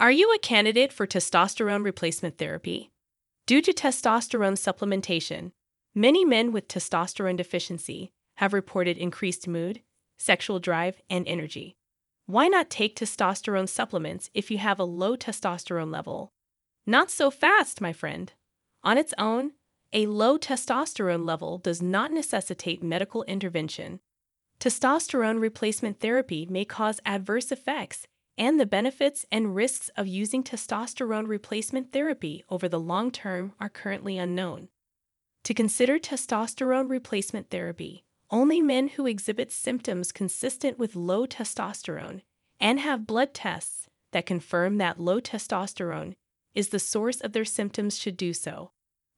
Are you a candidate for testosterone replacement therapy? Due to testosterone supplementation, many men with testosterone deficiency have reported increased mood, sexual drive, and energy. Why not take testosterone supplements if you have a low testosterone level? Not so fast, my friend. On its own, a low testosterone level does not necessitate medical intervention. Testosterone replacement therapy may cause adverse effects and the benefits and risks of using testosterone replacement therapy over the long term are currently unknown. To consider testosterone replacement therapy, only men who exhibit symptoms consistent with low testosterone and have blood tests that confirm that low testosterone is the source of their symptoms should do so.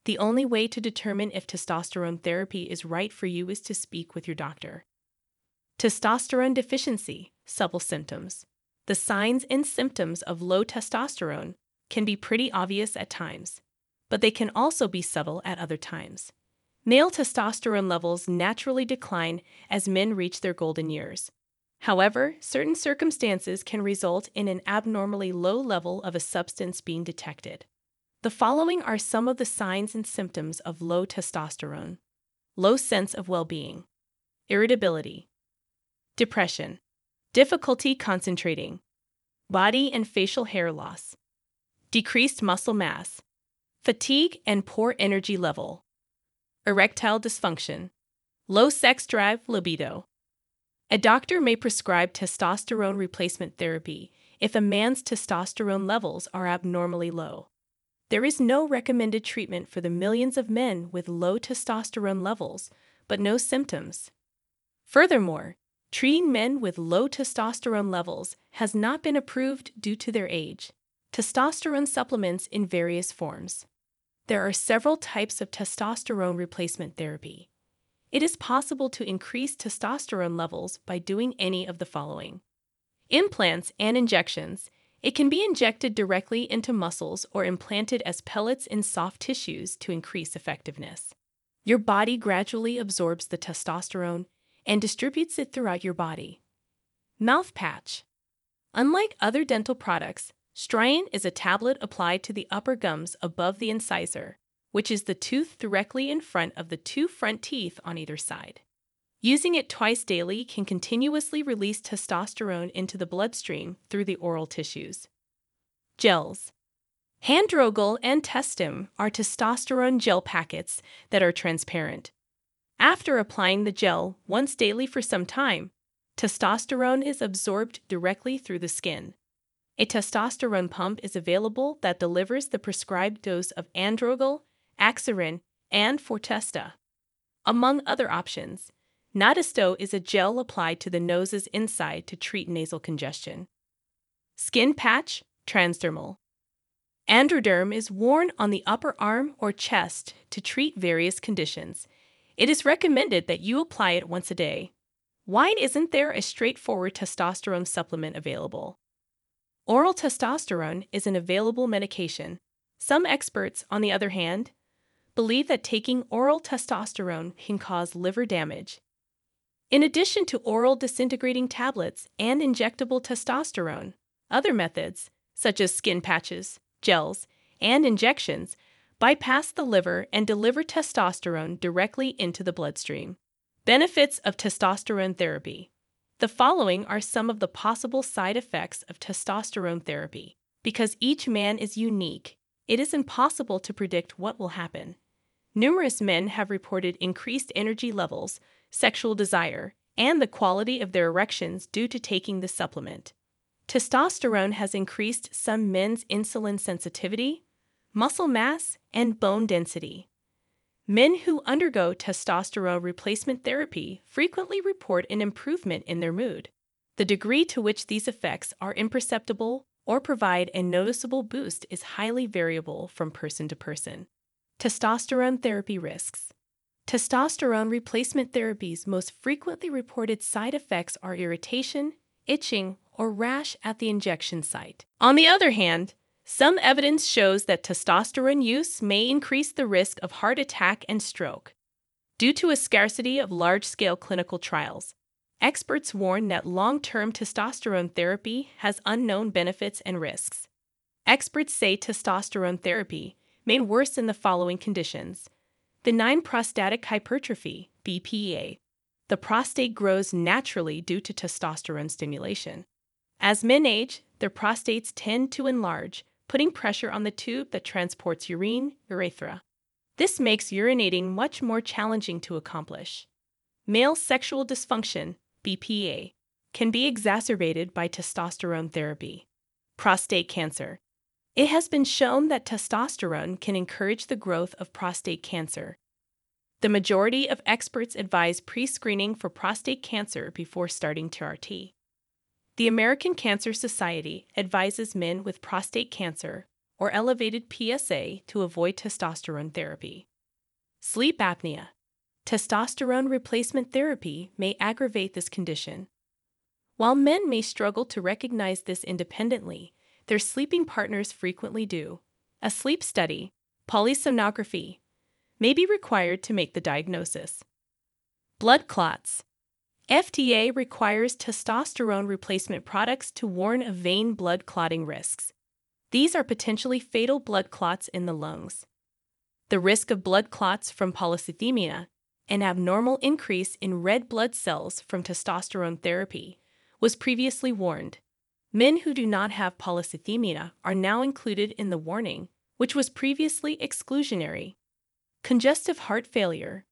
The only way to determine if testosterone therapy is right for you is to speak with your doctor. Testosterone deficiency, subtle symptoms. The signs and symptoms of low testosterone can be pretty obvious at times, but they can also be subtle at other times. Male testosterone levels naturally decline as men reach their golden years. However, certain circumstances can result in an abnormally low level of a substance being detected. The following are some of the signs and symptoms of low testosterone low sense of well being, irritability, depression, difficulty concentrating, body and facial hair loss, decreased muscle mass, fatigue and poor energy level, erectile dysfunction, low sex drive libido. A doctor may prescribe testosterone replacement therapy if a man's testosterone levels are abnormally low. There is no recommended treatment for the millions of men with low testosterone levels, but no symptoms. Furthermore, Treating men with low testosterone levels has not been approved due to their age. Testosterone supplements in various forms. There are several types of testosterone replacement therapy. It is possible to increase testosterone levels by doing any of the following implants and injections. It can be injected directly into muscles or implanted as pellets in soft tissues to increase effectiveness. Your body gradually absorbs the testosterone and distributes it throughout your body. Mouth patch. Unlike other dental products, Striant is a tablet applied to the upper gums above the incisor, which is the tooth directly in front of the two front teeth on either side. Using it twice daily can continuously release testosterone into the bloodstream through the oral tissues. Gels. AndroGel and Testim are testosterone gel packets that are transparent. After applying the gel once daily for some time, testosterone is absorbed directly through the skin. A testosterone pump is available that delivers the prescribed dose of androgel, Axiron, and Fortesta. Among other options, Natesto is a gel applied to the nose's inside to treat nasal congestion. Skin patch, transdermal. Androderm is worn on the upper arm or chest to treat various conditions, it is recommended that you apply it once a day. Why isn't there a straightforward testosterone supplement available? Oral testosterone is an available medication. Some experts, on the other hand, believe that taking oral testosterone can cause liver damage. In addition to oral disintegrating tablets and injectable testosterone, other methods, such as skin patches, gels, and injections, bypass the liver and deliver testosterone directly into the bloodstream. Benefits of testosterone therapy. The following are some of the possible side effects of testosterone therapy. Because each man is unique, it is impossible to predict what will happen. Numerous men have reported increased energy levels, sexual desire, and the quality of their erections due to taking the supplement. Testosterone has increased some men's insulin sensitivity, muscle mass, and bone density. Men who undergo testosterone replacement therapy frequently report an improvement in their mood. The degree to which these effects are imperceptible or provide a noticeable boost is highly variable from person to person. Testosterone therapy risks. Testosterone replacement therapy's most frequently reported side effects are irritation, itching, or rash at the injection site. On the other hand, some evidence shows that testosterone use may increase the risk of heart attack and stroke. Due to a scarcity of large scale clinical trials, experts warn that long term testosterone therapy has unknown benefits and risks. Experts say testosterone therapy may worsen the following conditions benign prostatic hypertrophy, BPA. The prostate grows naturally due to testosterone stimulation. As men age, their prostates tend to enlarge, putting pressure on the tube that transports urine, urethra. This makes urinating much more challenging to accomplish. Male sexual dysfunction, BPA, can be exacerbated by testosterone therapy. Prostate cancer. It has been shown that testosterone can encourage the growth of prostate cancer. The majority of experts advise pre screening for prostate cancer before starting TRT. The American Cancer Society advises men with prostate cancer or elevated PSA to avoid testosterone therapy. Sleep apnea. Testosterone replacement therapy may aggravate this condition. While men may struggle to recognize this independently, their sleeping partners frequently do. A sleep study, polysomnography, may be required to make the diagnosis. Blood clots. FDA requires testosterone replacement products to warn of vein blood clotting risks. These are potentially fatal blood clots in the lungs. The risk of blood clots from polycythemia, an abnormal increase in red blood cells from testosterone therapy, was previously warned. Men who do not have polycythemia are now included in the warning, which was previously exclusionary. Congestive heart failure.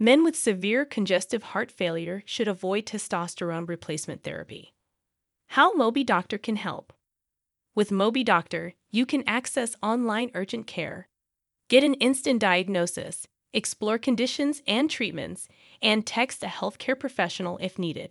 Men with severe congestive heart failure should avoid testosterone replacement therapy. How Mobi Doctor can help. With Mobi Doctor, you can access online urgent care, get an instant diagnosis, explore conditions and treatments, and text a healthcare professional if needed.